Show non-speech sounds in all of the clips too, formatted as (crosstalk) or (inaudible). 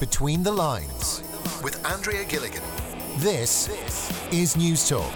Between the Lines with Andrea Gilligan. This is Newstalk.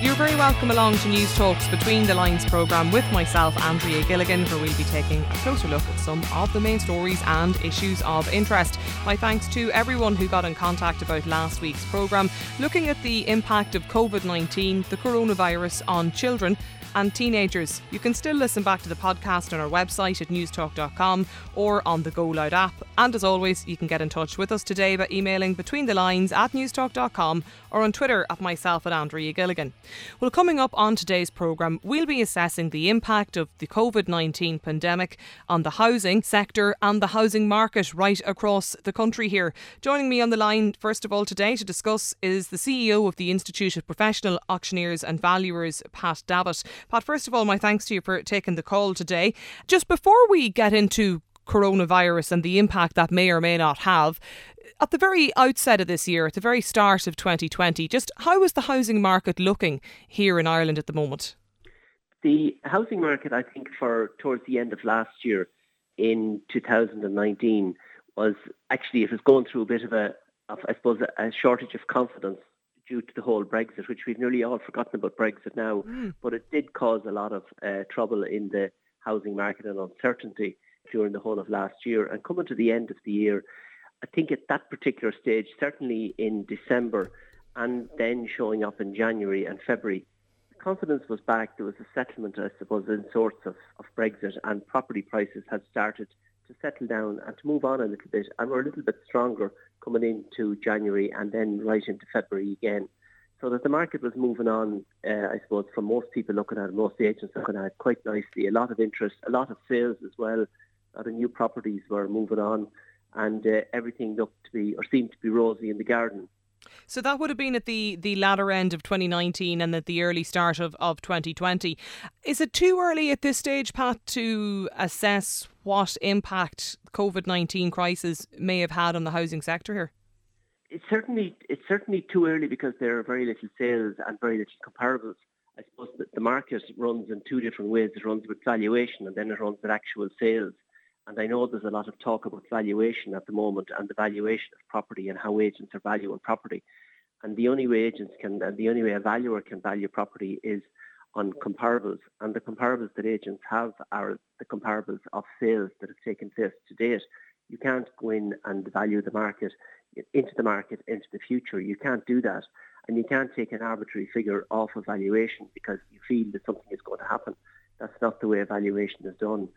You're very welcome along to Newstalk's Between the Lines programme with myself, Andrea Gilligan, where we'll be taking a closer look at some of the main stories and issues of interest. My thanks to everyone who got in contact about last week's programme, looking at the impact of COVID 19, the coronavirus on children and teenagers. You can still listen back to the podcast on our website at newstalk.com or on the Go Loud app. And as always, you can get in touch with us today by emailing between the lines at newstalk.com or on Twitter at myself at Andrea Gilligan. Well, coming up on today's programme, we'll be assessing the impact of the COVID 19 pandemic on the housing sector and the housing market right across the country here. Joining me on the line, first of all, today to discuss is the CEO of the Institute of Professional Auctioneers and Valuers, Pat Davitt. Pat, first of all, my thanks to you for taking the call today. Just before we get into coronavirus and the impact that may or may not have, at the very outset of this year, at the very start of 2020, just how is the housing market looking here in Ireland at the moment? The housing market, I think, for towards the end of last year in 2019 was actually it was going through a bit of a, of, I suppose, a, a shortage of confidence due to the whole Brexit, which we've nearly all forgotten about Brexit now, mm. but it did cause a lot of uh, trouble in the housing market and uncertainty during the whole of last year. And coming to the end of the year, I think at that particular stage, certainly in December and then showing up in January and February, confidence was back. There was a settlement, I suppose, in sorts of, of Brexit, and property prices had started to settle down and to move on a little bit, and we're a little bit stronger coming into January and then right into February again. So that the market was moving on, uh, I suppose, from most people looking at it, most agents looking at it quite nicely. A lot of interest, a lot of sales as well. A lot of new properties were moving on, and uh, everything looked to be or seemed to be rosy in the garden. So that would have been at the, the latter end of 2019 and at the early start of, of 2020. Is it too early at this stage, Pat, to assess what impact COVID 19 crisis may have had on the housing sector here? It's certainly it's certainly too early because there are very little sales and very little comparables. I suppose that the market runs in two different ways. It runs with valuation and then it runs with actual sales. And I know there's a lot of talk about valuation at the moment and the valuation of property and how agents are valuing property. And the only way agents can, the only way a valuer can value property is on comparables. And the comparables that agents have are the comparables of sales that have taken place to date. You can't go in and value the market into the market into the future. You can't do that. And you can't take an arbitrary figure off a valuation because you feel that something is going to happen. That's not the way evaluation is done.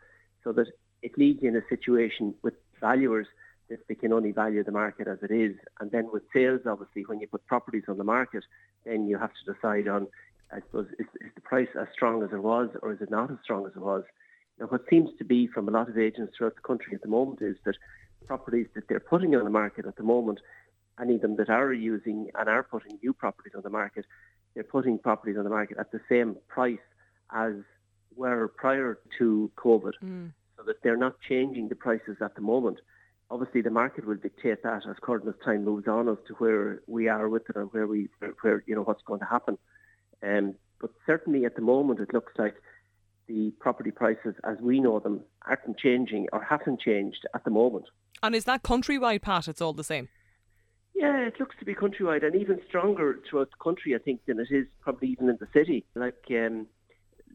So that it leads you in a situation with valuers that they can only value the market as it is. And then with sales, obviously, when you put properties on the market, then you have to decide on, I suppose, is, is the price as strong as it was or is it not as strong as it was? Now, what seems to be from a lot of agents throughout the country at the moment is that properties that they're putting on the market at the moment, any of them that are using and are putting new properties on the market, they're putting properties on the market at the same price as were prior to COVID. Mm that they're not changing the prices at the moment. Obviously, the market will dictate that as current as time moves on as to where we are with it and where we, where you know what's going to happen. Um, but certainly at the moment, it looks like the property prices as we know them aren't changing or haven't changed at the moment. And is that countrywide, Pat? It's all the same. Yeah, it looks to be countrywide and even stronger throughout the country, I think, than it is probably even in the city. Like um,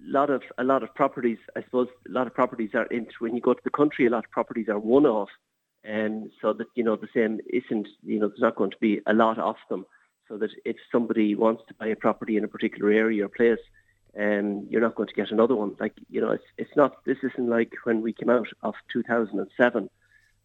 lot of a lot of properties, I suppose, a lot of properties are in. When you go to the country, a lot of properties are one-off, and so that you know the same isn't. You know, there's not going to be a lot of them. So that if somebody wants to buy a property in a particular area or place, um, you're not going to get another one. Like you know, it's it's not. This isn't like when we came out of 2007,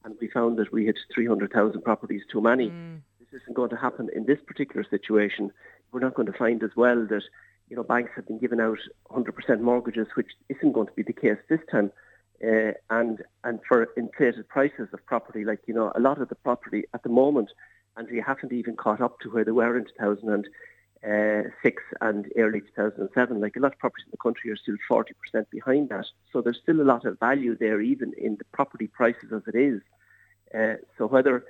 and we found that we had 300,000 properties too many. Mm. This isn't going to happen in this particular situation. We're not going to find as well that you know, banks have been giving out 100% mortgages, which isn't going to be the case this time. Uh, and and for inflated prices of property, like you know, a lot of the property at the moment, and we haven't even caught up to where they were in 2006 and early 2007. Like a lot of properties in the country are still 40% behind that, so there's still a lot of value there, even in the property prices as it is. Uh, so whether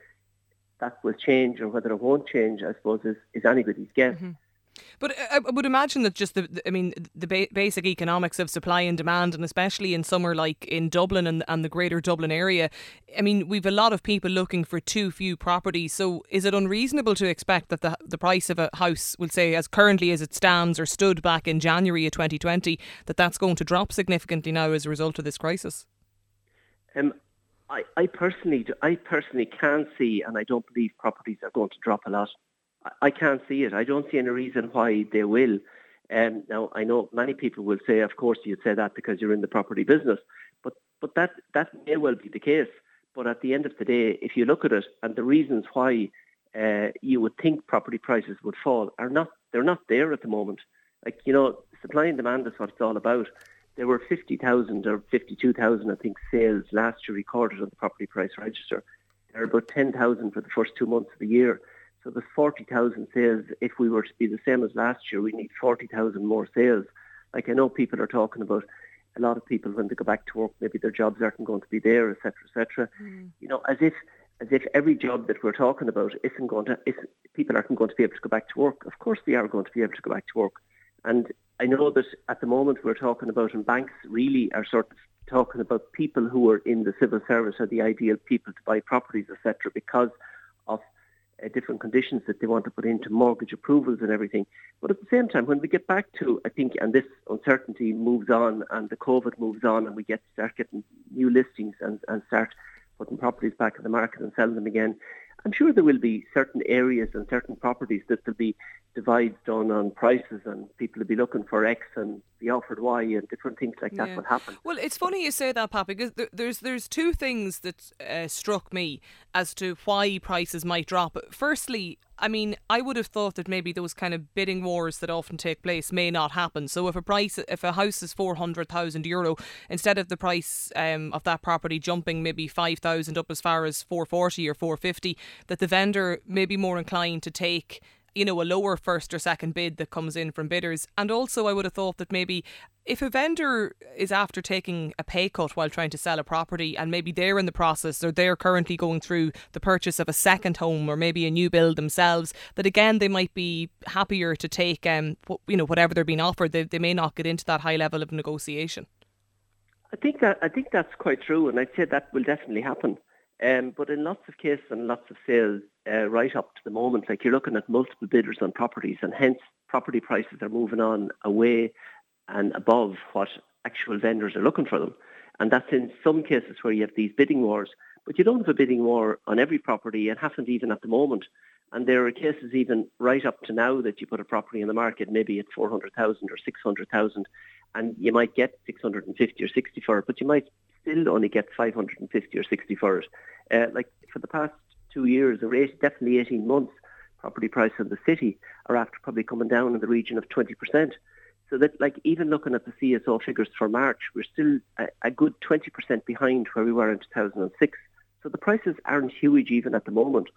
that will change or whether it won't change, I suppose, is, is anybody's guess. Mm-hmm. But uh, I would imagine that just the, I mean, the ba- basic economics of supply and demand, and especially in summer like in Dublin and, and the greater Dublin area, I mean, we've a lot of people looking for too few properties. So is it unreasonable to expect that the, the price of a house, will say, as currently as it stands or stood back in January of 2020, that that's going to drop significantly now as a result of this crisis? Um, I, I personally, I personally can see, and I don't believe properties are going to drop a lot. I can't see it. I don't see any reason why they will. Um, now, I know many people will say, of course, you'd say that because you're in the property business, but but that that may well be the case. But at the end of the day, if you look at it, and the reasons why uh, you would think property prices would fall are not they're not there at the moment. Like you know, supply and demand is what it's all about. There were 50,000 or 52,000, I think, sales last year recorded on the property price register. There are about 10,000 for the first two months of the year. So there's 40,000 sales. If we were to be the same as last year, we need 40,000 more sales. Like I know people are talking about a lot of people when they go back to work, maybe their jobs aren't going to be there, etc., etc. Mm. You know, as if as if every job that we're talking about isn't going to, if people aren't going to be able to go back to work. Of course, they are going to be able to go back to work. And I know that at the moment we're talking about, and banks really are sort of talking about people who are in the civil service are the ideal people to buy properties, etc., because uh, different conditions that they want to put into mortgage approvals and everything. But at the same time, when we get back to, I think, and this uncertainty moves on and the COVID moves on and we get start getting new listings and, and start putting properties back in the market and selling them again, I'm sure there will be certain areas and certain properties that will be divides done on prices and people will be looking for X and be offered Y and different things like that yeah. will happen. Well, it's funny you say that, Pat, because there's there's two things that uh, struck me as to why prices might drop. Firstly, I mean, I would have thought that maybe those kind of bidding wars that often take place may not happen. So if a price, if a house is four hundred thousand euro, instead of the price um, of that property jumping maybe five thousand up as far as four forty or four fifty, that the vendor may be more inclined to take you know, a lower first or second bid that comes in from bidders. And also, I would have thought that maybe if a vendor is after taking a pay cut while trying to sell a property and maybe they're in the process or they're currently going through the purchase of a second home or maybe a new build themselves, that again they might be happier to take um you know whatever they're being offered. They, they may not get into that high level of negotiation. I think that I think that's quite true, and I'd say that will definitely happen. Um, but in lots of cases and lots of sales, uh, right up to the moment, like you're looking at multiple bidders on properties, and hence property prices are moving on away and above what actual vendors are looking for them. And that's in some cases where you have these bidding wars, but you don't have a bidding war on every property. It hasn't even at the moment. And there are cases even right up to now that you put a property in the market, maybe at 400,000 or 600,000, and you might get 650 or 60 for it, but you might still only get 550 or 60 for it. Uh, like for the past two years, or eight, definitely 18 months, property prices in the city are after probably coming down in the region of 20%. So that, like, even looking at the CSO figures for March, we're still a, a good 20% behind where we were in 2006. So the prices aren't huge even at the moment.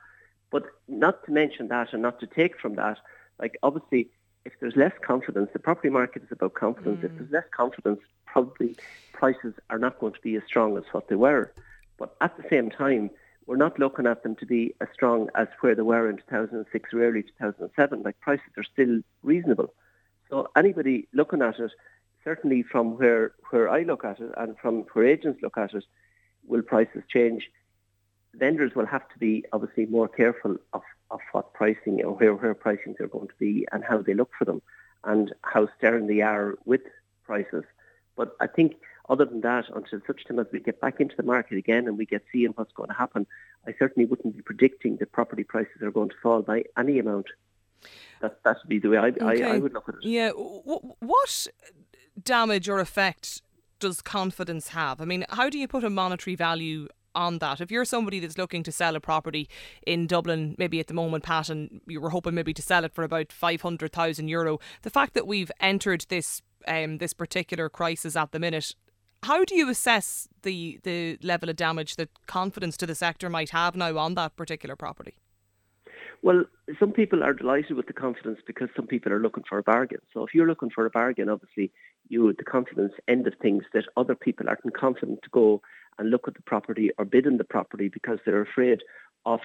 But not to mention that and not to take from that, like, obviously, if there's less confidence, the property market is about confidence. Mm. If there's less confidence, probably prices are not going to be as strong as what they were. But at the same time, we're not looking at them to be as strong as where they were in 2006 or early 2007. Like prices are still reasonable. So anybody looking at it, certainly from where, where I look at it and from where agents look at it, will prices change? Vendors will have to be obviously more careful of, of what pricing or where, where pricings are going to be and how they look for them and how stern they are with prices. But I think other than that, until such time as we get back into the market again and we get seeing what's going to happen, I certainly wouldn't be predicting that property prices are going to fall by any amount. That that would be the way I, okay. I, I would look at it. Yeah. What damage or effect does confidence have? I mean, how do you put a monetary value on that. If you're somebody that's looking to sell a property in Dublin, maybe at the moment, Pat, and you were hoping maybe to sell it for about five hundred thousand euro, the fact that we've entered this um, this particular crisis at the minute. How do you assess the the level of damage that confidence to the sector might have now on that particular property? Well, some people are delighted with the confidence because some people are looking for a bargain. So if you're looking for a bargain, obviously you the confidence end of things that other people aren't confident to go and look at the property or bid in the property because they're afraid of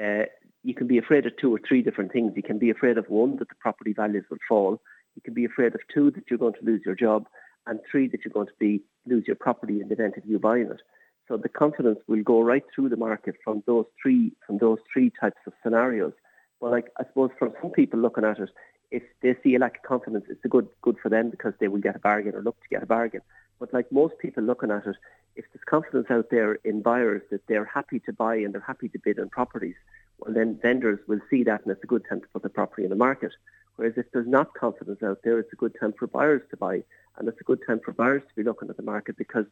uh, you can be afraid of two or three different things. You can be afraid of one, that the property values will fall. You can be afraid of two, that you're going to lose your job, and three, that you're going to be lose your property in the event of you buying it. So the confidence will go right through the market from those three from those three types of scenarios. But like I suppose from some people looking at it, if they see a lack of confidence, it's a good good for them because they will get a bargain or look to get a bargain. But like most people looking at it, if there's confidence out there in buyers that they're happy to buy and they're happy to bid on properties, well then vendors will see that and it's a good time to put the property in the market. Whereas if there's not confidence out there, it's a good time for buyers to buy and it's a good time for buyers to be looking at the market because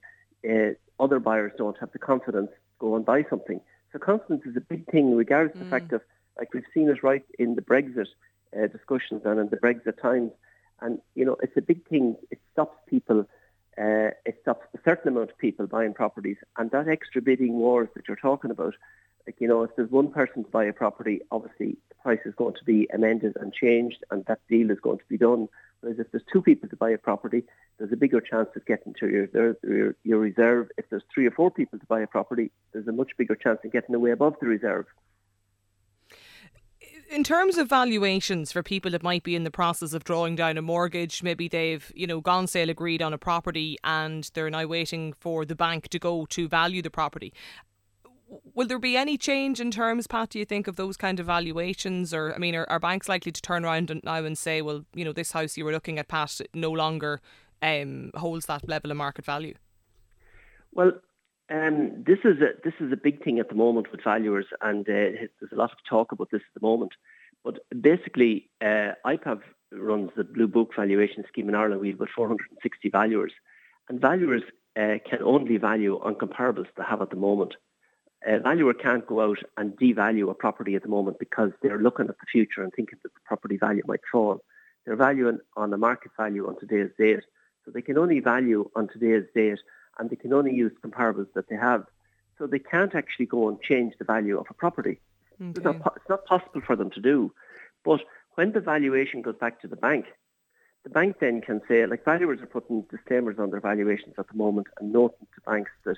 uh, other buyers don't have the confidence to go and buy something. So confidence is a big thing, regardless mm. of the fact of like we've seen it right in the Brexit uh, discussions and in the Brexit times, and you know it's a big thing. It stops people. Uh, it stops a certain amount of people buying properties, and that extra bidding wars that you're talking about. Like you know, if there's one person to buy a property, obviously the price is going to be amended and changed, and that deal is going to be done. Whereas if there's two people to buy a property, there's a bigger chance of getting to your, your, your reserve. If there's three or four people to buy a property, there's a much bigger chance of getting away above the reserve. In terms of valuations for people that might be in the process of drawing down a mortgage, maybe they've, you know, gone sale agreed on a property and they're now waiting for the bank to go to value the property will there be any change in terms, Pat? Do you think of those kind of valuations, or I mean, are, are banks likely to turn around and now and say, well, you know, this house you were looking at, Pat, no longer um, holds that level of market value? Well, um, this is a this is a big thing at the moment with valuers, and uh, there's a lot of talk about this at the moment. But basically, uh, IPAV runs the Blue Book valuation scheme in Ireland. We have about 460 valuers, and valuers uh, can only value on comparables they have at the moment a valuer can't go out and devalue a property at the moment because they're looking at the future and thinking that the property value might fall. They're valuing on the market value on today's date. So they can only value on today's date and they can only use comparables that they have. So they can't actually go and change the value of a property. Okay. It's, not, it's not possible for them to do. But when the valuation goes back to the bank, the bank then can say, like valuers are putting disclaimers on their valuations at the moment and noting to banks that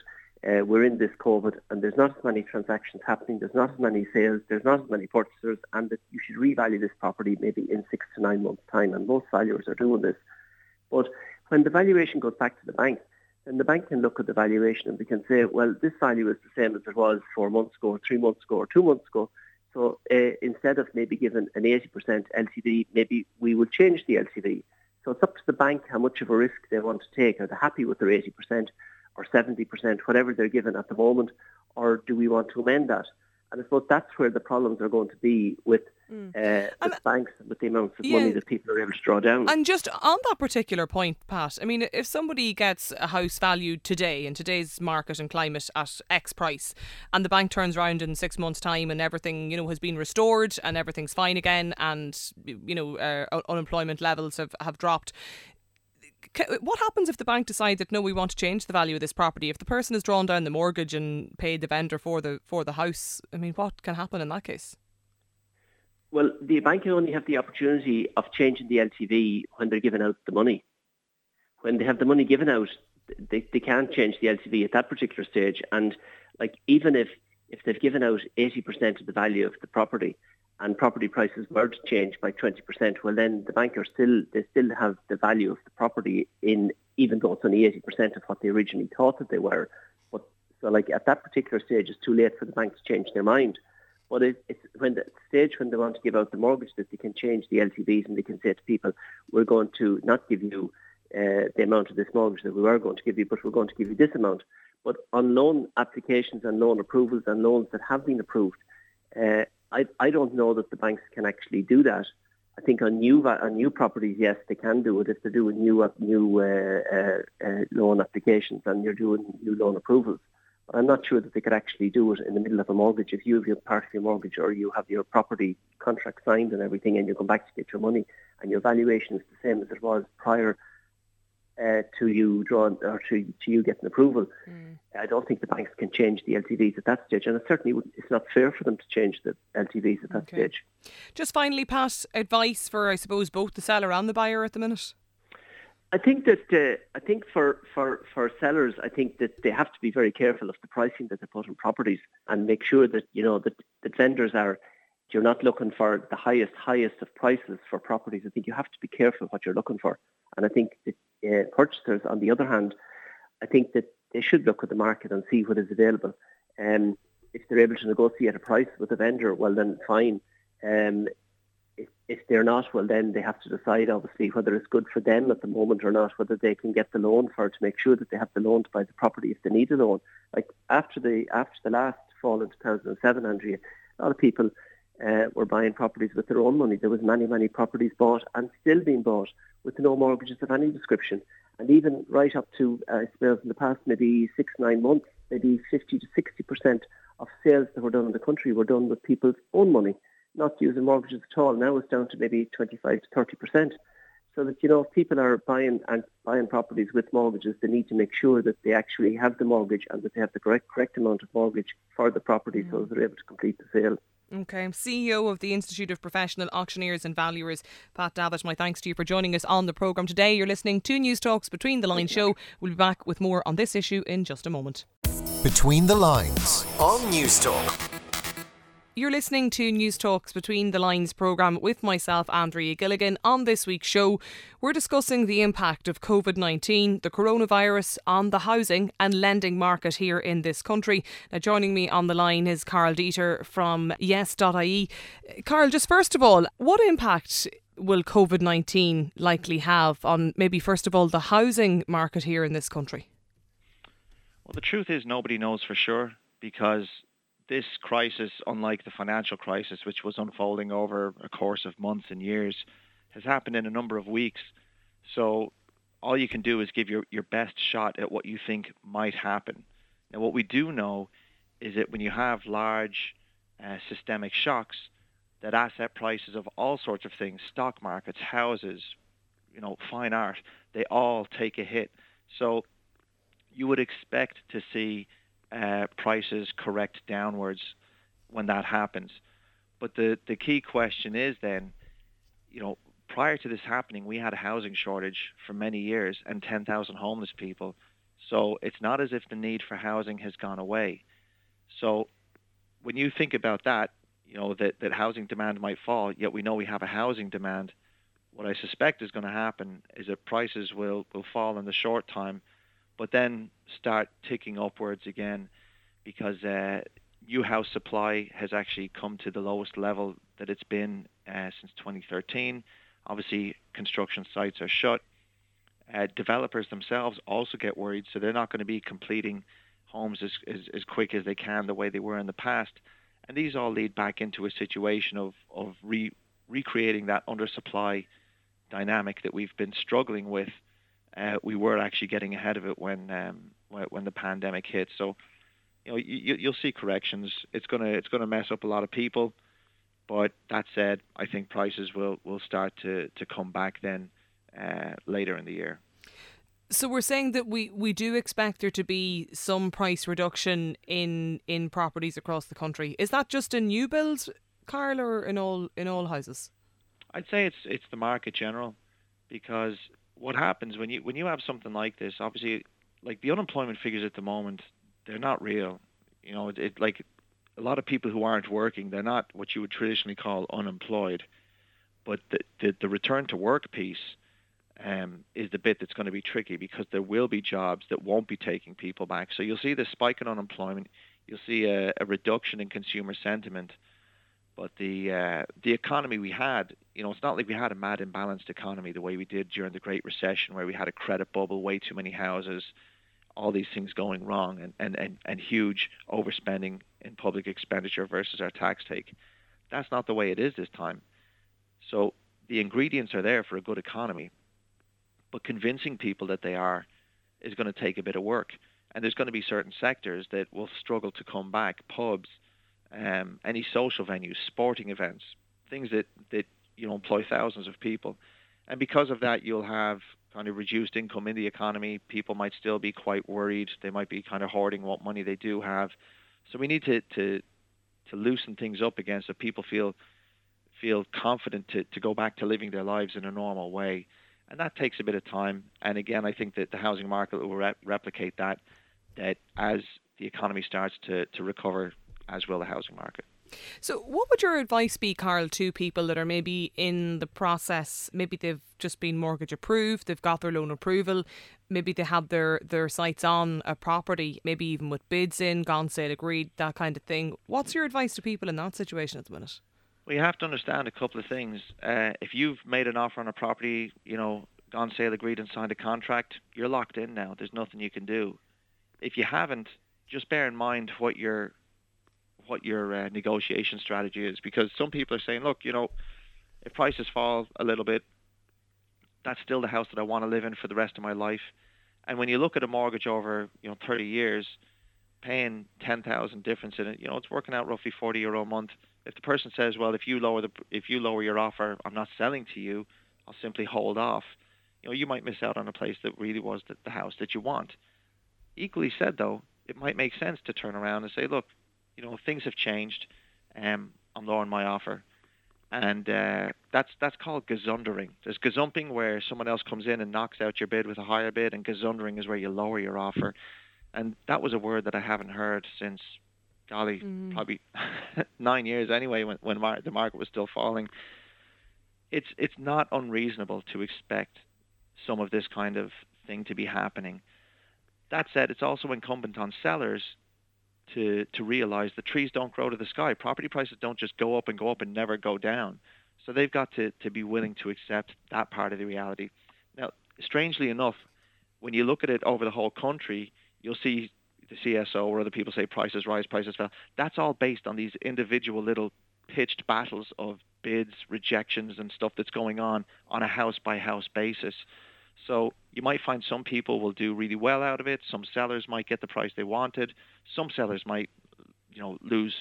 uh, we're in this COVID and there's not as many transactions happening, there's not as many sales, there's not as many purchasers, and that you should revalue this property maybe in six to nine months' time. And most valuers are doing this. But when the valuation goes back to the bank, then the bank can look at the valuation and they can say, well, this value is the same as it was four months ago, three months ago, or two months ago. So uh, instead of maybe giving an 80% LTV, maybe we will change the LTV. So it's up to the bank how much of a risk they want to take. Are they happy with their 80%? or 70%, whatever they're given at the moment, or do we want to amend that? And I suppose that's where the problems are going to be with mm. uh, the banks, with the amounts of yeah. money that people are able to draw down. And just on that particular point, Pat, I mean, if somebody gets a house valued today in today's market and climate at X price, and the bank turns around in six months' time and everything, you know, has been restored and everything's fine again, and you know, uh, unemployment levels have have dropped, what happens if the bank decide that no, we want to change the value of this property? If the person has drawn down the mortgage and paid the vendor for the for the house, I mean, what can happen in that case? Well, the bank can only have the opportunity of changing the LTV when they're giving out the money. When they have the money given out, they, they can't change the LTV at that particular stage. And like even if if they've given out 80% of the value of the property, and property prices were to change by 20%, well then the bankers still they still have the value of the property in even though it's only 80% of what they originally thought that they were. But so like at that particular stage, it's too late for the bank to change their mind. But it, it's when the stage when they want to give out the mortgage that they can change the LTVs and they can say to people, we're going to not give you uh, the amount of this mortgage that we were going to give you, but we're going to give you this amount. But on loan applications and loan approvals and loans that have been approved, uh, I, I don't know that the banks can actually do that. I think on new on new properties, yes, they can do it if they're doing new uh, new uh, uh, uh, loan applications and you're doing new loan approvals. But I'm not sure that they could actually do it in the middle of a mortgage. If you have your part of your mortgage or you have your property contract signed and everything, and you come back to get your money, and your valuation is the same as it was prior uh, to you drawing or to, to you getting approval. Mm. I don't think the banks can change the LTVs at that stage, and it certainly it's not fair for them to change the LTVs at that okay. stage. Just finally, Pat, advice for I suppose both the seller and the buyer at the minute. I think that uh, I think for, for, for sellers, I think that they have to be very careful of the pricing that they put on properties and make sure that you know that, that vendors are you're not looking for the highest, highest of prices for properties. I think you have to be careful what you're looking for. And I think that uh, purchasers, on the other hand, I think that they should look at the market and see what is available. Um, if they're able to negotiate a price with a vendor, well then fine. Um, if, if they're not, well then they have to decide obviously whether it's good for them at the moment or not, whether they can get the loan for it to make sure that they have the loan to buy the property if they need a loan. Like after the after the last fall in 2007, Andrea, a lot of people uh, were buying properties with their own money. There was many, many properties bought and still being bought with no mortgages of any description. And even right up to, uh, I suppose, in the past maybe six, nine months, maybe 50 to 60% of sales that were done in the country were done with people's own money, not using mortgages at all. Now it's down to maybe 25 to 30%. So that, you know, if people are buying and buying properties with mortgages, they need to make sure that they actually have the mortgage and that they have the correct, correct amount of mortgage for the property mm. so that they're able to complete the sale. Okay, CEO of the Institute of Professional Auctioneers and Valuers, Pat Davitt. My thanks to you for joining us on the programme today. You're listening to Newstalk's Between the Lines show. We'll be back with more on this issue in just a moment. Between the Lines on Newstalk. You're listening to Newstalk's Between the Lines programme with myself, Andrea Gilligan. On this week's show, we're discussing the impact of COVID 19, the coronavirus on the housing and lending market here in this country. Now, joining me on the line is Karl Deeter from yes.ie. Karl, just first of all, what impact will COVID 19 likely have on maybe, first of all, the housing market here in this country? Well, the truth is, nobody knows for sure because this crisis, unlike the financial crisis, which was unfolding over a course of months and years, has happened in a number of weeks. So all you can do is give your, your best shot at what you think might happen. Now, what we do know is that when you have large uh, systemic shocks, that asset prices of all sorts of things, stock markets, houses, you know, fine art, they all take a hit. So you would expect to see uh, prices correct downwards when that happens. But the, the key question is then, you know, prior to this happening, we had a housing shortage for many years and 10,000 homeless people. So it's not as if the need for housing has gone away. So when you think about that, you know, that, that housing demand might fall, yet we know we have a housing demand. What I suspect is going to happen is that prices will, will fall in the short time but then start ticking upwards again because uh, new house supply has actually come to the lowest level that it's been uh, since 2013. Obviously, construction sites are shut. Uh, developers themselves also get worried, so they're not going to be completing homes as, as, as quick as they can the way they were in the past. And these all lead back into a situation of, of re, recreating that undersupply dynamic that we've been struggling with uh, we were actually getting ahead of it when um, when the pandemic hit. So, you know, you, you'll see corrections. It's gonna it's gonna mess up a lot of people, but that said, I think prices will will start to to come back then uh, later in the year. So we're saying that we, we do expect there to be some price reduction in in properties across the country. Is that just in new builds, Karl, or in all in all houses? I'd say it's it's the market general, because what happens when you when you have something like this? Obviously, like the unemployment figures at the moment, they're not real. You know, it, it like a lot of people who aren't working, they're not what you would traditionally call unemployed. But the the, the return to work piece um, is the bit that's going to be tricky because there will be jobs that won't be taking people back. So you'll see the spike in unemployment. You'll see a, a reduction in consumer sentiment but the uh, the economy we had, you know, it's not like we had a mad imbalanced economy the way we did during the Great Recession, where we had a credit bubble, way too many houses, all these things going wrong, and, and, and, and huge overspending in public expenditure versus our tax take. That's not the way it is this time. So the ingredients are there for a good economy, but convincing people that they are is going to take a bit of work. And there's going to be certain sectors that will struggle to come back. Pubs, um, any social venues, sporting events, things that, that you know employ thousands of people. And because of that, you'll have kind of reduced income in the economy. People might still be quite worried. They might be kind of hoarding what money they do have. So we need to to, to loosen things up again so people feel feel confident to, to go back to living their lives in a normal way. And that takes a bit of time. And again, I think that the housing market will re- replicate that, that as the economy starts to, to recover as will the housing market. So, what would your advice be, Karl, to people that are maybe in the process? Maybe they've just been mortgage approved, they've got their loan approval, maybe they have their, their sights on a property, maybe even with bids in, gone sale agreed, that kind of thing. What's your advice to people in that situation at the minute? Well, you have to understand a couple of things. Uh, if you've made an offer on a property, you know, gone sale agreed and signed a contract, you're locked in now. There's nothing you can do. If you haven't, just bear in mind what your what your uh, negotiation strategy is because some people are saying, look, you know, if prices fall a little bit, that's still the house that I want to live in for the rest of my life. And when you look at a mortgage over, you know, 30 years, paying 10,000 difference in it, you know, it's working out roughly 40 euro a month. If the person says, well, if you lower the if you lower your offer, I'm not selling to you, I'll simply hold off. You know, you might miss out on a place that really was the, the house that you want. Equally said, though, it might make sense to turn around and say, look, you know, things have changed. Um, I'm lowering my offer. And uh, that's that's called gazundering. There's gazumping where someone else comes in and knocks out your bid with a higher bid, and gazundering is where you lower your offer. And that was a word that I haven't heard since, golly, mm. probably (laughs) nine years anyway, when when mar- the market was still falling. It's it's not unreasonable to expect some of this kind of thing to be happening. That said, it's also incumbent on sellers to to realize the trees don't grow to the sky. Property prices don't just go up and go up and never go down. So they've got to, to be willing to accept that part of the reality. Now, strangely enough, when you look at it over the whole country, you'll see the CSO or other people say prices rise, prices fall. That's all based on these individual little pitched battles of bids, rejections, and stuff that's going on on a house by house basis. So you might find some people will do really well out of it. Some sellers might get the price they wanted. Some sellers might, you know, lose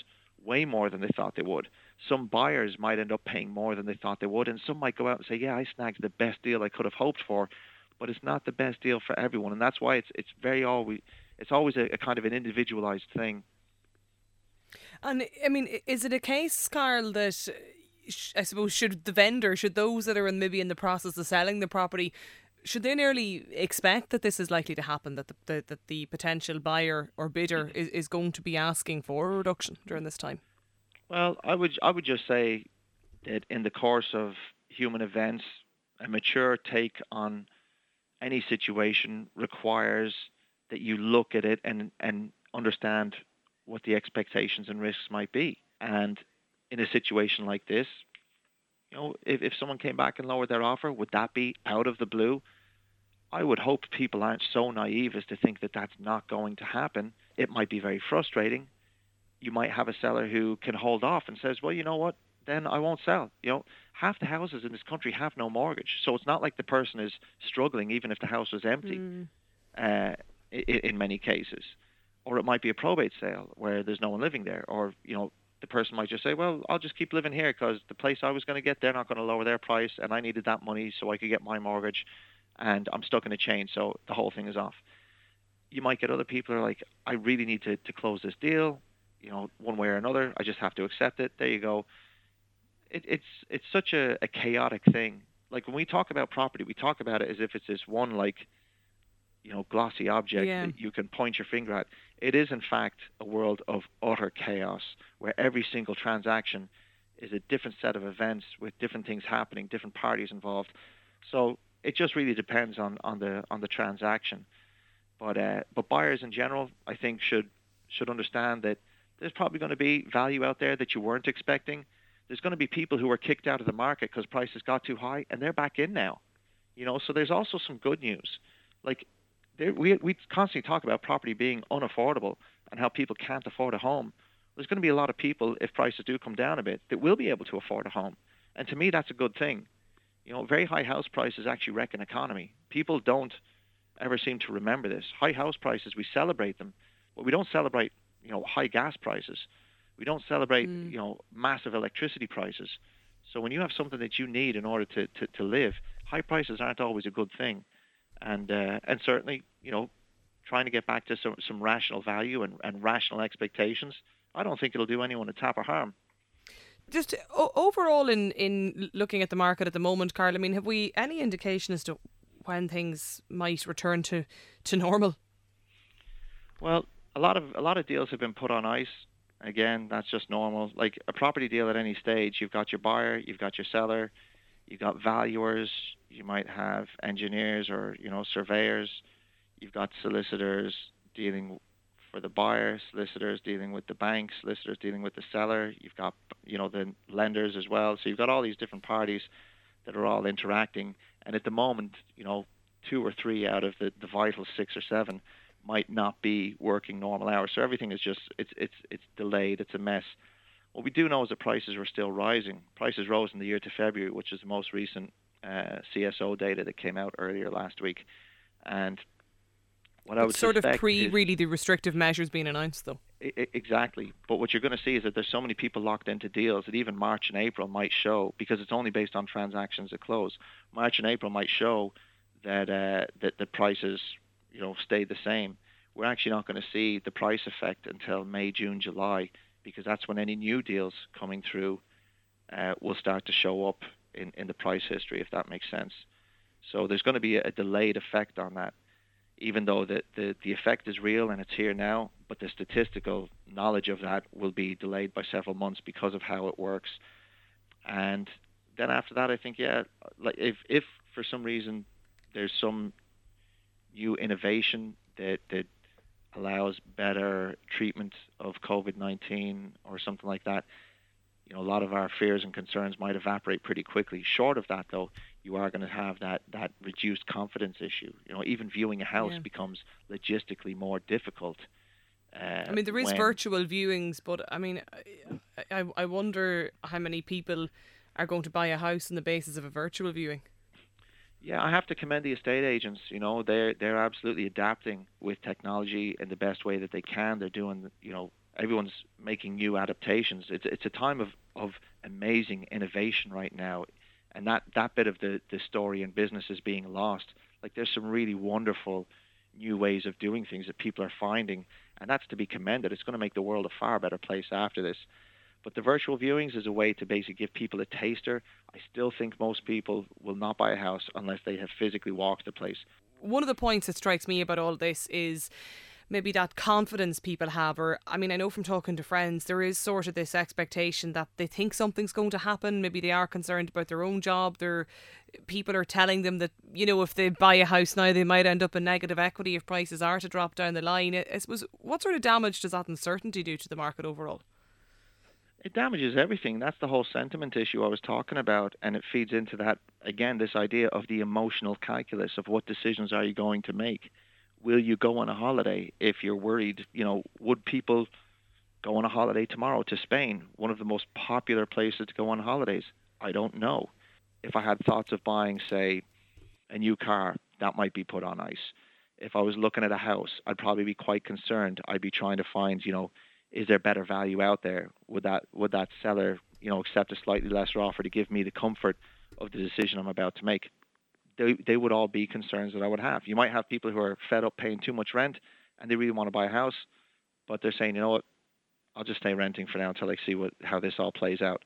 way more than they thought they would. Some buyers might end up paying more than they thought they would, and some might go out and say, "Yeah, I snagged the best deal I could have hoped for," but it's not the best deal for everyone, and that's why it's it's very always it's always a, a kind of an individualized thing. And I mean, is it a case, Karl, that I suppose should the vendor, should those that are in, maybe in the process of selling the property, should they nearly expect that this is likely to happen? That the, the that the potential buyer or bidder mm. is, is going to be asking for a reduction during this time? Well, I would I would just say that in the course of human events, a mature take on any situation requires that you look at it and and understand what the expectations and risks might be. And in a situation like this, you know, if, if someone came back and lowered their offer, would that be out of the blue? I would hope people aren't so naive as to think that that's not going to happen. It might be very frustrating. You might have a seller who can hold off and says, well, you know what? Then I won't sell. You know, half the houses in this country have no mortgage, so it's not like the person is struggling even if the house was empty. Mm. Uh, in, in many cases, or it might be a probate sale where there's no one living there, or you know the person might just say, well, I'll just keep living here because the place I was going to get, they're not going to lower their price, and I needed that money so I could get my mortgage, and I'm stuck in a chain, so the whole thing is off. You might get other people who are like, I really need to, to close this deal, you know, one way or another. I just have to accept it. There you go. It, it's it's such a, a chaotic thing. Like when we talk about property, we talk about it as if it's this one like you know, glossy object yeah. that you can point your finger at. It is, in fact, a world of utter chaos where every single transaction is a different set of events with different things happening, different parties involved. So it just really depends on, on the on the transaction. But uh, but buyers in general, I think, should should understand that there's probably going to be value out there that you weren't expecting. There's going to be people who were kicked out of the market because prices got too high, and they're back in now. You know, so there's also some good news. Like we we constantly talk about property being unaffordable and how people can't afford a home. There's going to be a lot of people, if prices do come down a bit, that will be able to afford a home, and to me, that's a good thing. You know, very high house prices actually wreck an economy. People don't ever seem to remember this. High house prices, we celebrate them, but we don't celebrate, you know, high gas prices. We don't celebrate, mm. you know, massive electricity prices. So when you have something that you need in order to, to, to live, high prices aren't always a good thing and uh, and certainly you know trying to get back to some, some rational value and, and rational expectations. I don't think it'll do anyone a tap of harm. Just o- overall, in in looking at the market at the moment, Karl, I mean, have we any indication as to when things might return to, to normal? Well, a lot of a lot of deals have been put on ice Again, that's just normal. Like a property deal at any stage, you've got your buyer, you've got your seller, you've got valuers, you might have engineers or you know surveyors, you've got solicitors dealing for the buyer, solicitors dealing with the bank, solicitors dealing with the seller. You've got you know the lenders as well. So you've got all these different parties that are all interacting. And at the moment, you know, two or three out of the, the vital six or seven might not be working normal hours. So everything is just it's it's it's delayed. It's a mess. What we do know is that prices are still rising. Prices rose in the year to February, which is the most recent uh, CSO data that came out earlier last week, and what I would sort of pre is, really the restrictive measures being announced, though. I- exactly. But what you're going to see is that there's so many people locked into deals that even March and April might show, because it's only based on transactions that close. March and April might show that uh, that the prices, you know, stay the same. We're actually not going to see the price effect until May, June, July, because that's when any new deals coming through uh, will start to show up in, in the price history, if that makes sense. So there's going to be a, a delayed effect on that even though the, the, the effect is real and it's here now, but the statistical knowledge of that will be delayed by several months because of how it works. And then after that, I think, yeah, like if, if for some reason there's some new innovation that, that allows better treatment of COVID-19 or something like that, you know, a lot of our fears and concerns might evaporate pretty quickly. Short of that, though, you are going to have that that reduced confidence issue. You know, even viewing a house yeah. becomes logistically more difficult. Uh, I mean, there is when... virtual viewings, but I mean, I, I wonder how many people are going to buy a house on the basis of a virtual viewing. Yeah, I have to commend the estate agents. You know, they're they're absolutely adapting with technology in the best way that they can. They're doing, you know, everyone's making new adaptations. It's it's a time of of amazing innovation right now and that that bit of the the story and business is being lost. Like there's some really wonderful new ways of doing things that people are finding, and that's to be commended. It's going to make the world a far better place after this. But the virtual viewings is a way to basically give people a taster. I still think most people will not buy a house unless they have physically walked the place. One of the points that strikes me about all this is maybe that confidence people have or I mean I know from talking to friends there is sort of this expectation that they think something's going to happen maybe they are concerned about their own job their people are telling them that you know if they buy a house now they might end up in negative equity if prices are to drop down the line I suppose what sort of damage does that uncertainty do to the market overall it damages everything. That's the whole sentiment issue I was talking about, and it feeds into that again. This idea of the emotional calculus of what decisions are you going to make will you go on a holiday if you're worried? You know, would people go on a holiday tomorrow to Spain, one of the most popular places to go on holidays? I don't know. If I had thoughts of buying, say, a new car, that might be put on ice. If I was looking at a house, I'd probably be quite concerned. I'd be trying to find, you know, is there better value out there? Would that would that seller, you know, accept a slightly lesser offer to give me the comfort of the decision I'm about to make? They, they would all be concerns that I would have. You might have people who are fed up paying too much rent and they really want to buy a house, but they're saying, you know what, I'll just stay renting for now until I see what how this all plays out.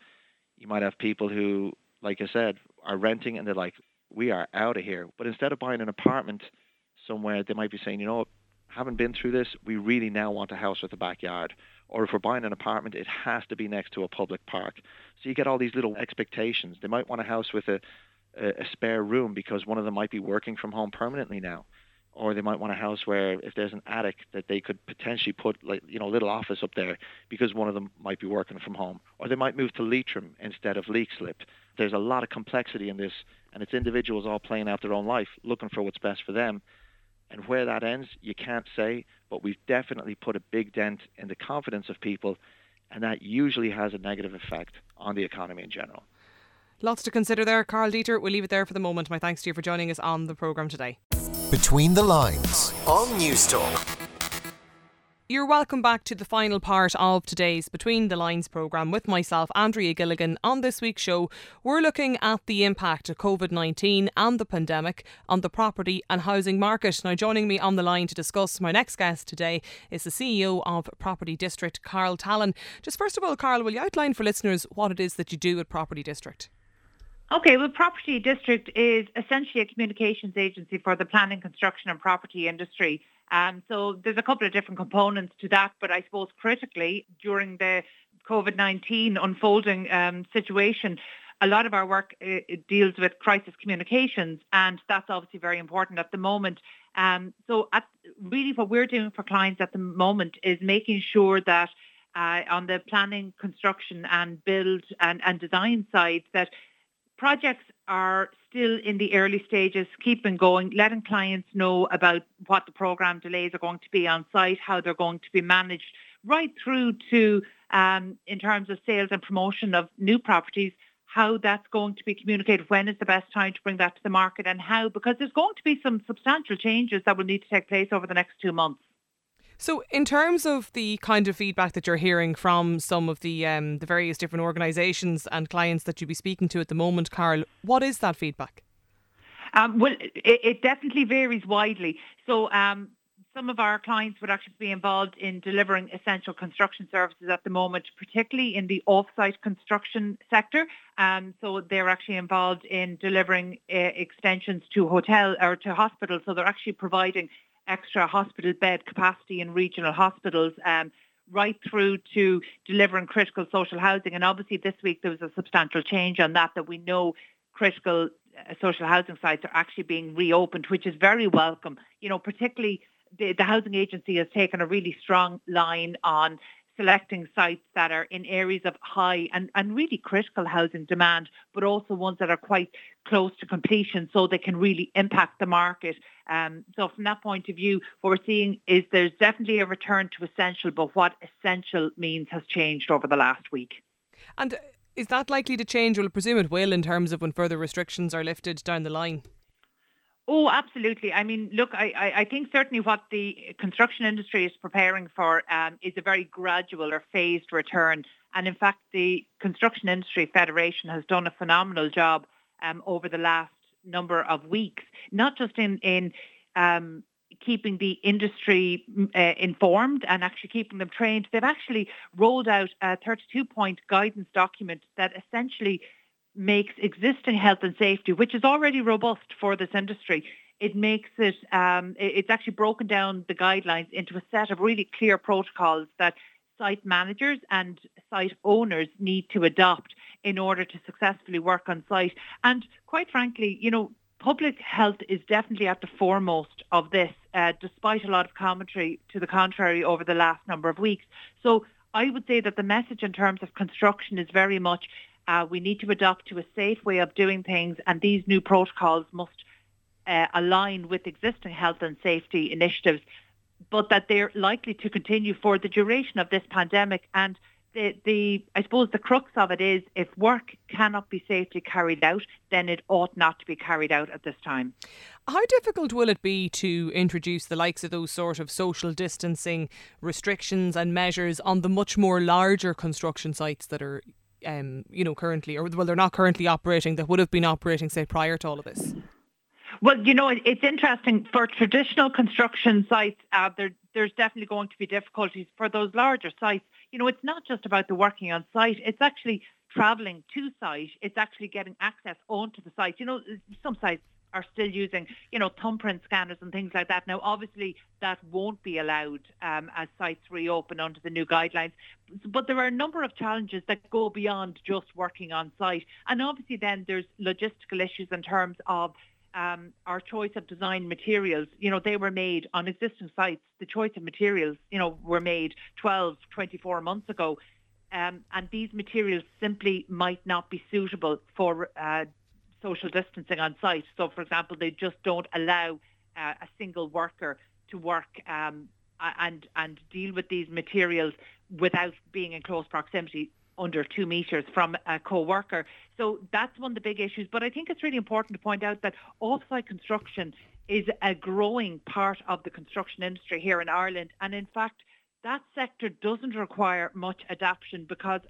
You might have people who, like I said, are renting and they're like, we are out of here. But instead of buying an apartment somewhere, they might be saying, you know haven't been through this, we really now want a house with a backyard. Or if we're buying an apartment, it has to be next to a public park. So you get all these little expectations. They might want a house with a, a, a spare room because one of them might be working from home permanently now or they might want a house where if there's an attic that they could potentially put like you know a little office up there because one of them might be working from home or they might move to Leitrim instead of Leixlip. There's a lot of complexity in this and it's individuals all playing out their own life looking for what's best for them and where that ends you can't say but we've definitely put a big dent in the confidence of people and that usually has a negative effect on the economy in general. Lots to consider there. Karl Deeter, we'll leave it there for the moment. My thanks to you for joining us on the programme today. Between the Lines on Newstalk. You're welcome back to the final part of today's Between the Lines programme with myself, Andrea Gilligan. On this week's show, we're looking at the impact of COVID 19 and the pandemic on the property and housing market. Now, joining me on the line to discuss my next guest today is the CEO of Property District, Carol Tallon. Just first of all, Carol, will you outline for listeners what it is that you do at Property District? Okay, well, Property District is essentially a communications agency for the planning, construction and property industry. Um, so there's a couple of different components to that, but I suppose critically during the COVID-19 unfolding um, situation, a lot of our work uh, deals with crisis communications, and that's obviously very important at the moment. Um, so at, really what we're doing for clients at the moment is making sure that uh, on the planning, construction and build and, and design side that projects are still in the early stages, keeping going, letting clients know about what the program delays are going to be on site, how they're going to be managed, right through to um, in terms of sales and promotion of new properties, how that's going to be communicated, when is the best time to bring that to the market and how, because there's going to be some substantial changes that will need to take place over the next two months. So, in terms of the kind of feedback that you're hearing from some of the um, the various different organisations and clients that you'd be speaking to at the moment, Carol, what is that feedback? Um, well, it, it, definitely varies widely. So, um, some of our clients would actually be involved in delivering essential construction services at the moment, particularly in the off-site construction sector. Um, so they're actually involved in delivering uh, extensions to hotel or to hospitals. So they're actually providing extra hospital bed capacity in regional hospitals. Um, right through to delivering critical social housing. And obviously this week there was a substantial change on that, that we know critical uh, social housing sites are actually being reopened, which is very welcome. You know, particularly the, the housing agency has taken a really strong line on selecting sites that are in areas of high and, and really critical housing demand, but also ones that are quite close to completion so they can really impact the market. Um, so from that point of view, what we're seeing is there's definitely a return to essential, but what essential means has changed over the last week. And is that likely to change? Well, I presume it will in terms of when further restrictions are lifted down the line. Oh, absolutely. I mean, look, I, I think certainly what the construction industry is preparing for um, is a very gradual or phased return. And in fact, the Construction Industry Federation has done a phenomenal job um, over the last number of weeks, not just in, in um, keeping the industry uh, informed and actually keeping them trained. They've actually rolled out a 32-point guidance document that essentially makes existing health and safety, which is already robust for this industry, it makes it, um, it's actually broken down the guidelines into a set of really clear protocols that site managers and site owners need to adopt in order to successfully work on site. And quite frankly, you know, public health is definitely at the foremost of this, uh, despite a lot of commentary to the contrary over the last number of weeks. So I would say that the message in terms of construction is very much uh, we need to adopt to a safe way of doing things, and these new protocols must uh, align with existing health and safety initiatives, but that they're likely to continue for the duration of this pandemic. And the, the, I suppose the crux of it is if work cannot be safely carried out, then it ought not to be carried out at this time. How difficult will it be to introduce the likes of those sort of social distancing restrictions and measures on the much more larger construction sites that are um, you know, currently, or well, they're not currently operating that would have been operating, say, prior to all of this? Well, you know, it's interesting for traditional construction sites. Uh, there, there's definitely going to be difficulties for those larger sites. You know, it's not just about the working on site; it's actually travelling to site. It's actually getting access onto the site. You know, some sites are still using, you know, thumbprint scanners and things like that. Now, obviously, that won't be allowed um, as sites reopen under the new guidelines. But there are a number of challenges that go beyond just working on site. And obviously, then there's logistical issues in terms of um, our choice of design materials, you know, they were made on existing sites. The choice of materials, you know, were made 12, 24 months ago. Um, and these materials simply might not be suitable for uh, social distancing on site. So, for example, they just don't allow uh, a single worker to work um, and and deal with these materials without being in close proximity under two metres from a co-worker. So that's one of the big issues. But I think it's really important to point out that off-site construction is a growing part of the construction industry here in Ireland. And in fact, that sector doesn't require much adaptation because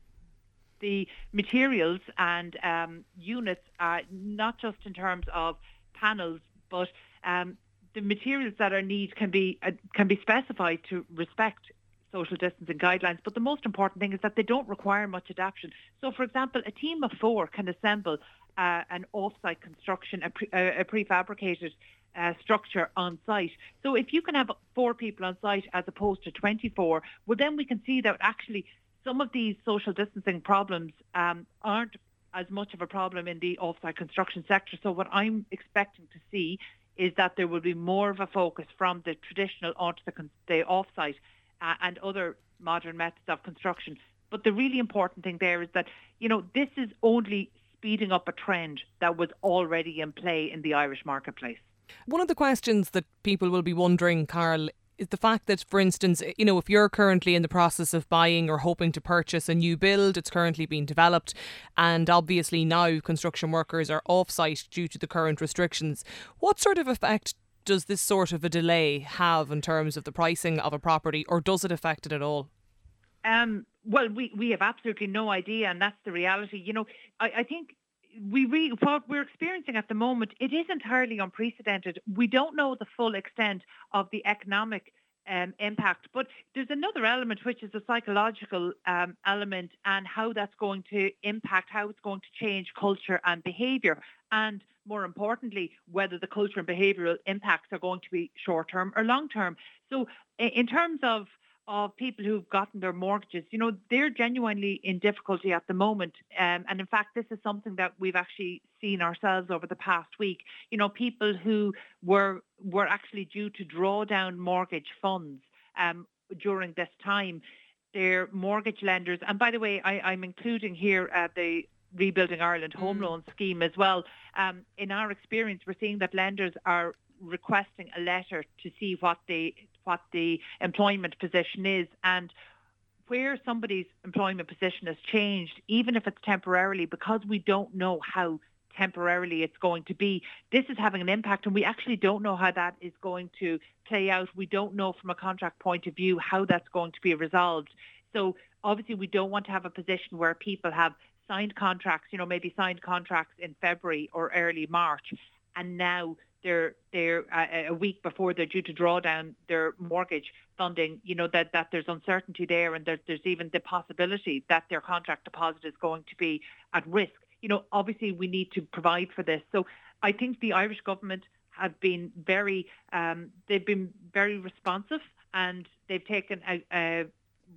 the materials and um, units, are not just in terms of panels, but um, the materials that are needed can be uh, can be specified to respect social distancing guidelines. But the most important thing is that they don't require much adaptation. So, for example, a team of four can assemble uh, an off-site construction, a, pre, a prefabricated uh, structure on site. So if you can have four people on site as opposed to 24, well, then we can see that actually some of these social distancing problems um, aren't as much of a problem in the off-site construction sector. So what I'm expecting to see is that there will be more of a focus from the traditional onto the, the off-site uh, and other modern methods of construction. But the really important thing there is that, you know, this is only speeding up a trend that was already in play in the Irish marketplace. One of the questions that people will be wondering, Carol, is the fact that, for instance, you know, if you're currently in the process of buying or hoping to purchase a new build, it's currently being developed, and obviously now construction workers are off site due to the current restrictions. What sort of effect does this sort of a delay have in terms of the pricing of a property, or does it affect it at all? Um, well, we, we have absolutely no idea, and that's the reality. You know, I, I think we re- what we're experiencing at the moment, it is entirely unprecedented. We don't know the full extent of the economic um, impact, but there's another element which is a psychological um, element and how that's going to impact, how it's going to change culture and behaviour, and more importantly, whether the culture and behavioural impacts are going to be short term or long term. So, in terms of of people who've gotten their mortgages, you know, they're genuinely in difficulty at the moment. Um, and in fact, this is something that we've actually seen ourselves over the past week. You know, people who were were actually due to draw down mortgage funds um, during this time. Their mortgage lenders, and by the way, I, am including here uh, the Rebuilding Ireland Home mm. Loan Scheme as well. Um, in our experience, we're seeing that lenders are requesting a letter to see what they what the employment position is and where somebody's employment position has changed, even if it's temporarily, because we don't know how temporarily it's going to be, this is having an impact and we actually don't know how that is going to play out. We don't know from a contract point of view how that's going to be resolved. So obviously we don't want to have a position where people have signed contracts, you know, maybe signed contracts in February or early March and now they're they're uh, a week before they're due to draw down their mortgage funding, you know that that there's uncertainty there, and there, there's even the possibility that their contract deposit is going to be at risk. You know, obviously we need to provide for this. So I think the Irish government have been very um, they've been very responsive and they've taken a, a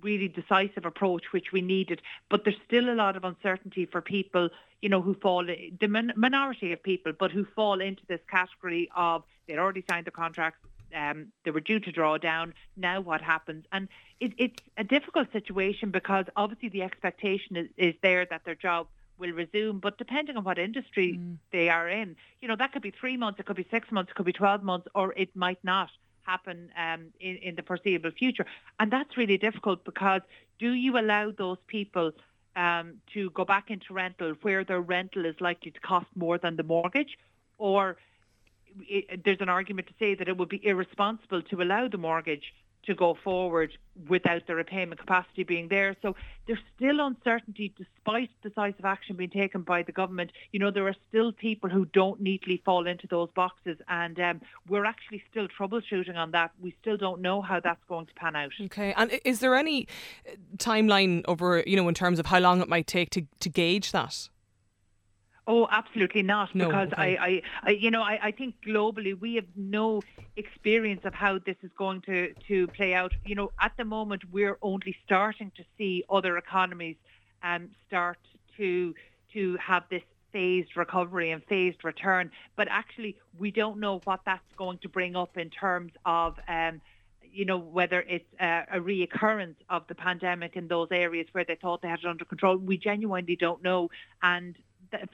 really decisive approach which we needed. But there's still a lot of uncertainty for people, you know, who fall the minority of people, but who fall into this category of they'd already signed the contract. Um, they were due to draw down. Now what happens? And it, it's a difficult situation because obviously the expectation is, is there that their job will resume, but depending on what industry mm. they are in, you know, that could be three months, it could be six months, it could be 12 months, or it might not happen um, in, in the foreseeable future. And that's really difficult because do you allow those people um, to go back into rental where their rental is likely to cost more than the mortgage? Or it, there's an argument to say that it would be irresponsible to allow the mortgage to go forward without the repayment capacity being there. So there's still uncertainty despite decisive action being taken by the government. You know, there are still people who don't neatly fall into those boxes and um, we're actually still troubleshooting on that. We still don't know how that's going to pan out. Okay. And is there any uh, timeline over, you know, in terms of how long it might take to, to gauge that? Oh, absolutely not. No, because okay. I, I, I, you know, I, I think globally we have no experience of how this is going to, to play out. You know, at the moment we're only starting to see other economies um, start to to have this phased recovery and phased return. But actually, we don't know what that's going to bring up in terms of. Um, you know, whether it's a, a reoccurrence of the pandemic in those areas where they thought they had it under control. We genuinely don't know. And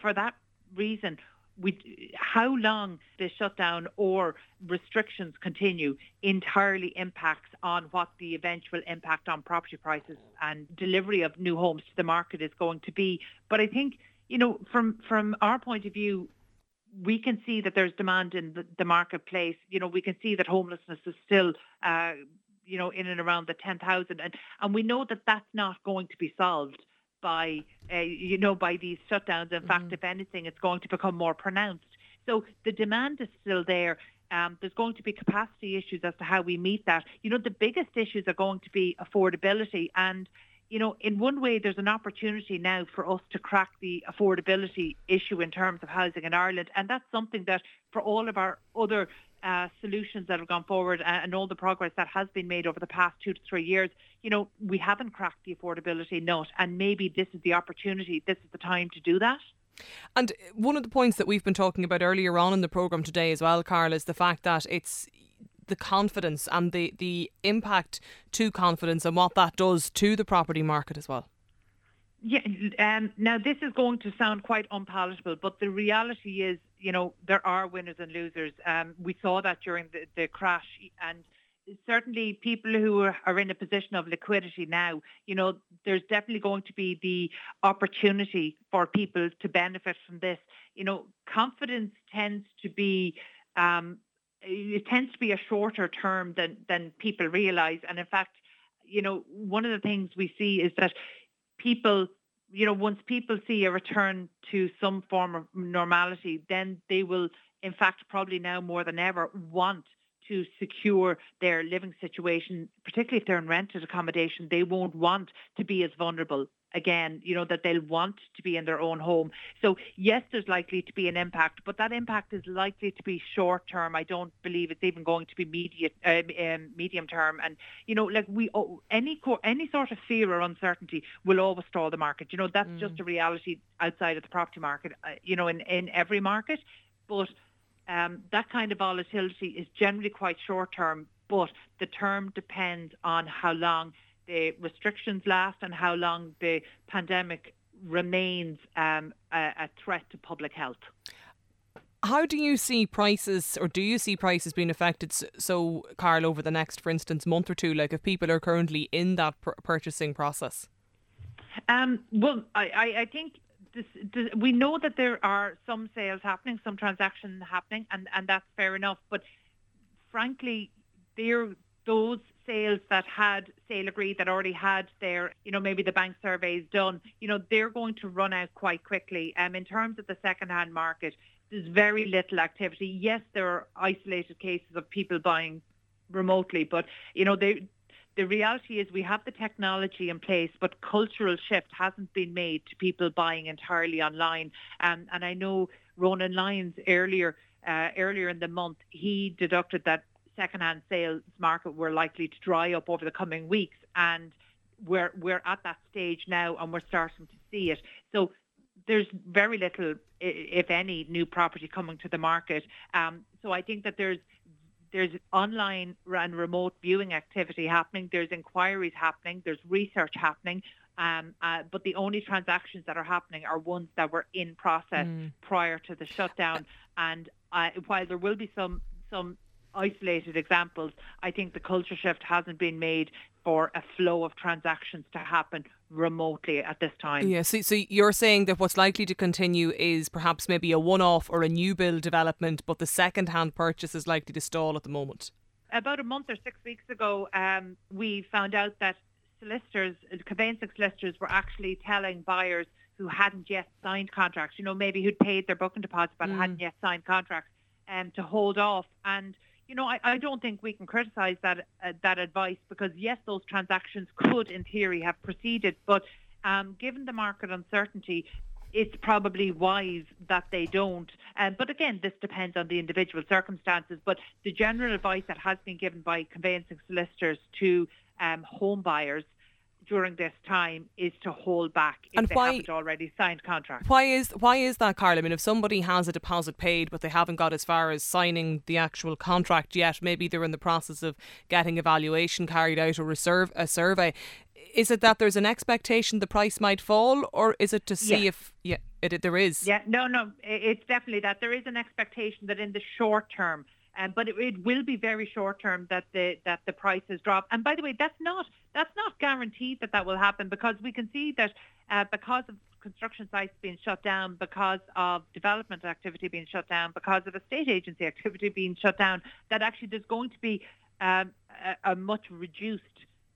for that reason, we, how long the shutdown or restrictions continue entirely impacts on what the eventual impact on property prices and delivery of new homes to the market is going to be. But I think, you know, from from our point of view, we can see that there's demand in the, the marketplace. You know, we can see that homelessness is still, uh, you know, in and around the 10,000, and and we know that that's not going to be solved by, uh, you know, by these shutdowns. In mm-hmm. fact, if anything, it's going to become more pronounced. So the demand is still there. Um, there's going to be capacity issues as to how we meet that. You know, the biggest issues are going to be affordability and you know, in one way, there's an opportunity now for us to crack the affordability issue in terms of housing in Ireland. And that's something that for all of our other uh, solutions that have gone forward and, all the progress that has been made over the past two to three years, you know, we haven't cracked the affordability nut. And maybe this is the opportunity, this is the time to do that. And one of the points that we've been talking about earlier on in the programme today as well, Carol, is the fact that it's the confidence and the, the impact to confidence and what that does to the property market as well. Yeah, um, now this is going to sound quite unpalatable, but the reality is, you know, there are winners and losers. Um, we saw that during the, the crash, and certainly people who are in a position of liquidity now, you know, there's definitely going to be the opportunity for people to benefit from this. You know, confidence tends to be um, it tends to be a shorter term than than people realize. And in fact you know one of the things we see is that people you know once people see a return to some form of normality then they will in fact probably now more than ever want to secure their living situation, particularly if they're in rented accommodation, they won't want to be as vulnerable again, you know, that they'll want to be in their own home. So yes, there's likely to be an impact, but that impact is likely to be short term. I don't believe it's even going to be immediate, uh, um, medium term. And you know, like we, oh, any co- any sort of fear or uncertainty will always stall the market. You know, that's mm. just a reality outside of the property market. Uh, you know, in in every market, but. Um, that kind of volatility is generally quite short term, but the term depends on how long the restrictions last and how long the pandemic remains um, a, a threat to public health. How do you see prices, or do you see prices being affected? So, Carol, over the next, for instance, month or two, like if people are currently in that pr- purchasing process? Um, well, I, I, I think this, this, we know that there are some sales happening, some transactions happening, and, and that's fair enough. But frankly, there those sales that had sale agreed that already had their, you know, maybe the bank surveys done, you know, they're going to run out quite quickly. Um, in terms of the second-hand market, there's very little activity. Yes, there are isolated cases of people buying remotely, but you know, they, the reality is we have the technology in place, but cultural shift hasn't been made to people buying entirely online. Um, and I know Ronan Lyons earlier uh, earlier in the month, he deducted that second-hand sales market were likely to dry up over the coming weeks, and we're we're at that stage now, and we're starting to see it. So there's very little, if any, new property coming to the market. Um, so I think that there's there's online and remote viewing activity happening. There's inquiries happening. There's research happening. Um, uh, but the only transactions that are happening are ones that were in process mm. prior to the shutdown. And uh, while there will be some some isolated examples, I think the culture shift hasn't been made for a flow of transactions to happen remotely at this time. Yeah, so, so you're saying that what's likely to continue is perhaps maybe a one off or a new build development, but the second hand purchase is likely to stall at the moment? About a month or six weeks ago, um, we found out that solicitors, conveyancing solicitors, were actually telling buyers who hadn't yet signed contracts, you know, maybe who'd paid their booking deposit but mm. hadn't yet signed contracts, um, to hold off. And you know, I, I don't think we can criticise that uh, that advice because yes, those transactions could, in theory, have proceeded, but um, given the market uncertainty, it's probably wise that they don't. Um, but again, this depends on the individual circumstances. But the general advice that has been given by conveyancing solicitors to um, home buyers during this time is to hold back if and they why, haven't already signed contracts. Why is why is that, Carol? I mean, if somebody has a deposit paid but they haven't got as far as signing the actual contract yet, maybe they're in the process of getting evaluation carried out or reserve a survey. Is it that there's an expectation the price might fall, or is it to see if yeah, it, there is? Yeah, no, no, it's definitely that there is an expectation that in the short term um, but it, it, will be very short term that the that the prices drop. And by the way, that's not that's not guaranteed that that will happen because we can see that uh, because of construction sites being shut down, because of development activity being shut down, because of estate agency (laughs) activity being shut down, that actually there's going to be um, a, a much reduced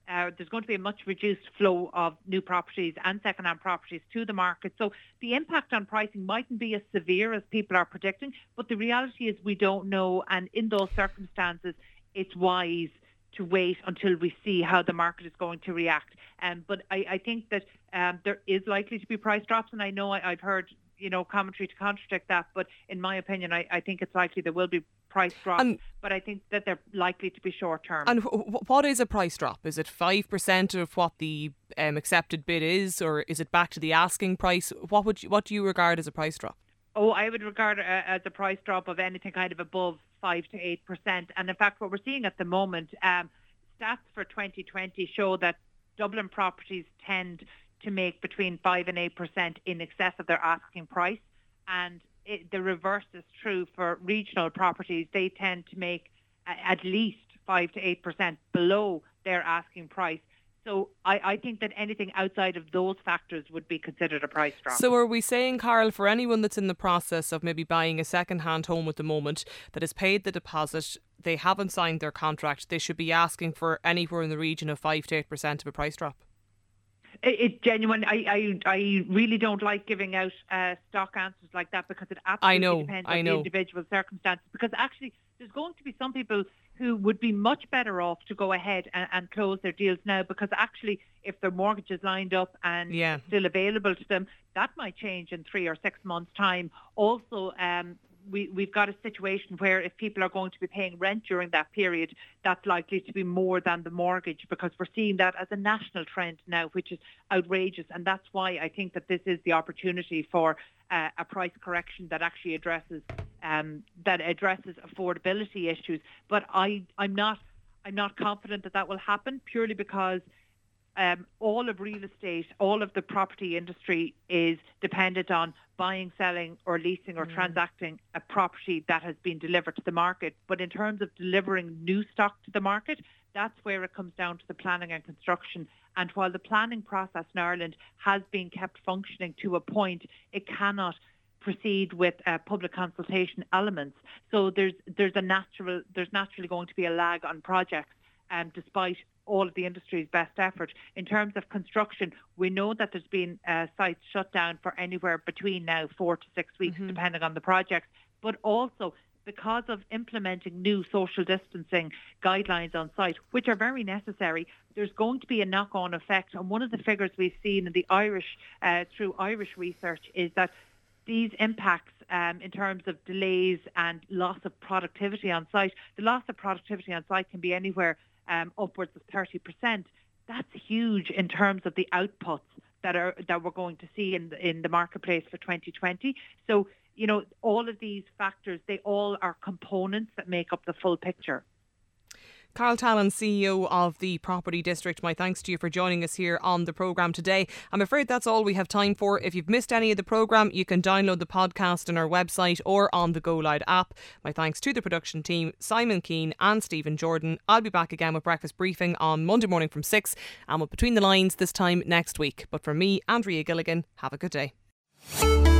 uh, there's going to be a much reduced flow of new properties and second-hand properties to the market. So the impact on pricing mightn't be as severe as people are predicting, but the reality is we don't know. And in those circumstances, it's wise to wait until we see how the market is going to react. Um, but I, I think that um, there is likely to be price drops, and I know I, have heard you know commentary to contradict that, but in my opinion, I, I think it's likely there will be price drops. And, but I think that they're likely to be short term. And w- what is a price drop? Is it five percent of what the um, accepted bid is, or is it back to the asking price? What would you, what do you regard as a price drop? Oh, I would regard it as a price drop of anything kind of above five to eight percent. And in fact, what we're seeing at the moment, um, stats for 2020 show that Dublin properties tend to make between 5 and 8% in excess of their asking price. And it, the reverse is true for regional properties. They tend to make at least 5 to 8% below their asking price. So I, I, think that anything outside of those factors would be considered a price drop. So are we saying, Carol, for anyone that's in the process of maybe buying a second-hand home at the moment that has paid the deposit, they haven't signed their contract, they should be asking for anywhere in the region of five to eight percent of a price drop? It, genuine. I, I I really don't like giving out uh, stock answers like that because it absolutely I know, depends on the individual circumstances. Because actually, there's going to be some people who would be much better off to go ahead and, and close their deals now because actually, if their mortgage is lined up and yeah. still available to them, that might change in three or six months' time. Also, um, we, we've got a situation where if people are going to be paying rent during that period, that's likely to be more than the mortgage because we're seeing that as a national trend now, which is outrageous. And that's why I think that this is the opportunity for uh, a price correction that actually addresses um, that addresses affordability issues. But I, I'm not I'm not confident that that will happen purely because um, all of real estate, all of the property industry is dependent on buying, selling, or leasing or mm. transacting a property that has been delivered to the market. But in terms of delivering new stock to the market, that's where it comes down to the planning and construction. And while the planning process in Ireland has been kept functioning to a point, it cannot proceed with uh, public consultation elements. So there's there's a natural there's naturally going to be a lag on projects, um, despite all of the industry's best effort. In terms of construction, we know that there's been uh, sites shut down for anywhere between now four to six weeks, mm-hmm. depending on the project. But also, because of implementing new social distancing guidelines on site, which are very necessary, there's going to be a knock-on effect. And one of the figures we've seen in the Irish, uh, through Irish research, is that these impacts um, in terms of delays and loss of productivity on site, the loss of productivity on site can be anywhere um, upwards of 30%. That's huge in terms of the outputs that are that we're going to see in the, in the marketplace for 2020. So, you know, all of these factors, they all are components that make up the full picture. Carol Tallon, CEO of the Property District, my thanks to you for joining us here on the programme today. I'm afraid that's all we have time for. If you've missed any of the programme, you can download the podcast on our website or on the Go app. My thanks to the production team, Simon Keane and Stephen Jordan. I'll be back again with Breakfast Briefing on Monday morning from 6 and with Between the Lines this time next week. But for me, Andrea Gilligan, have a good day.